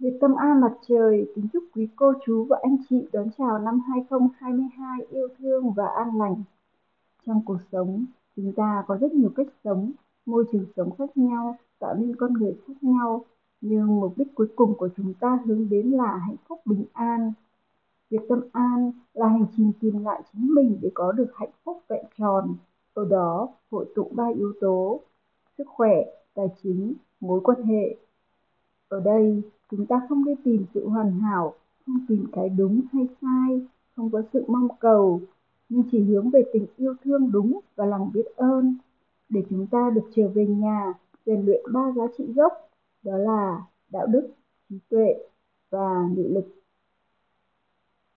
Việt Tâm An mặt trời kính chúc quý cô chú và anh chị đón chào năm 2022 yêu thương và an lành. Trong cuộc sống, chúng ta có rất nhiều cách sống, môi trường sống khác nhau, tạo nên con người khác nhau, nhưng mục đích cuối cùng của chúng ta hướng đến là hạnh phúc bình an. Việc tâm an là hành trình tìm lại chính mình để có được hạnh phúc vẹn tròn. Ở đó hội tụ ba yếu tố, sức khỏe, tài chính, mối quan hệ. Ở đây, chúng ta không đi tìm sự hoàn hảo, không tìm cái đúng hay sai, không có sự mong cầu, nhưng chỉ hướng về tình yêu thương đúng và lòng biết ơn, để chúng ta được trở về nhà, rèn luyện ba giá trị gốc, đó là đạo đức, trí tuệ và nghị lực.